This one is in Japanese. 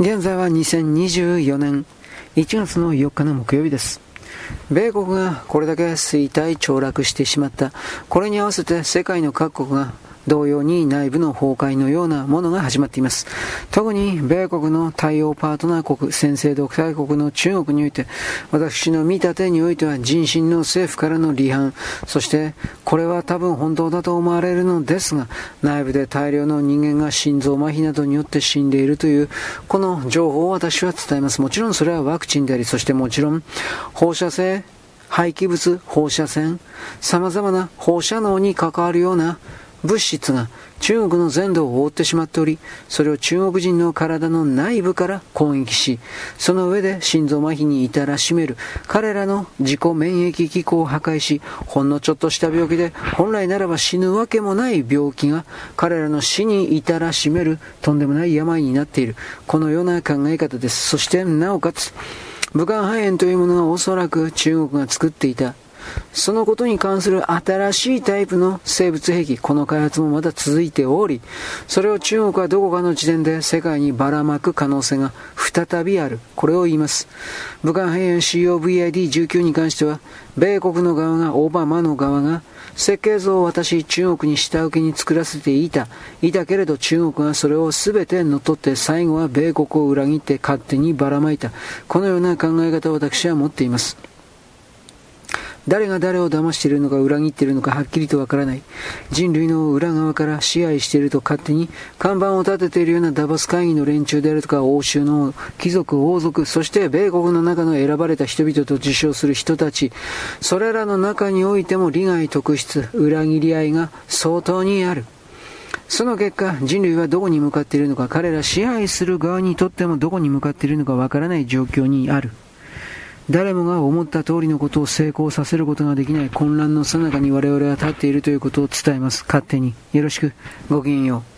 現在は2024年1月の4日の木曜日です。米国がこれだけ衰退凋落してしまった。これに合わせて世界の各国が同様に内部の崩壊のようなものが始まっています。特に米国の対応パートナー国、先制独裁国の中国において、私の見立てにおいては人心の政府からの離反、そしてこれは多分本当だと思われるのですが、内部で大量の人間が心臓麻痺などによって死んでいるという、この情報を私は伝えます。もちろんそれはワクチンであり、そしてもちろん放射性廃棄物、放射線、様々な放射能に関わるような物質が中国の全土を覆ってしまっており、それを中国人の体の内部から攻撃し、その上で心臓麻痺に至らしめる、彼らの自己免疫機構を破壊し、ほんのちょっとした病気で、本来ならば死ぬわけもない病気が、彼らの死に至らしめる、とんでもない病になっている。このような考え方です。そして、なおかつ、武漢肺炎というものがおそらく中国が作っていたそのことに関する新しいタイプの生物兵器、この開発もまだ続いており、それを中国はどこかの時点で世界にばらまく可能性が再びある。これを言います。武漢肺炎 COVID-19 に関しては、米国の側が、オバマの側が、設計図を私、中国に下請けに作らせていた。いたけれど中国がそれを全て乗っ取って最後は米国を裏切って勝手にばらまいた。このような考え方を私は持っています。誰が誰を騙しているのか裏切っているのかはっきりとわからない。人類の裏側から支配していると勝手に看板を立てているようなダボス会議の連中であるとか欧州の貴族、王族、そして米国の中の選ばれた人々と自称する人たち、それらの中においても利害特質、裏切り合いが相当にある。その結果、人類はどこに向かっているのか、彼ら支配する側にとってもどこに向かっているのかわからない状況にある。誰もが思った通りのことを成功させることができない混乱の最中に我々は立っているということを伝えます。勝手に。よろしく。ごきげんよう。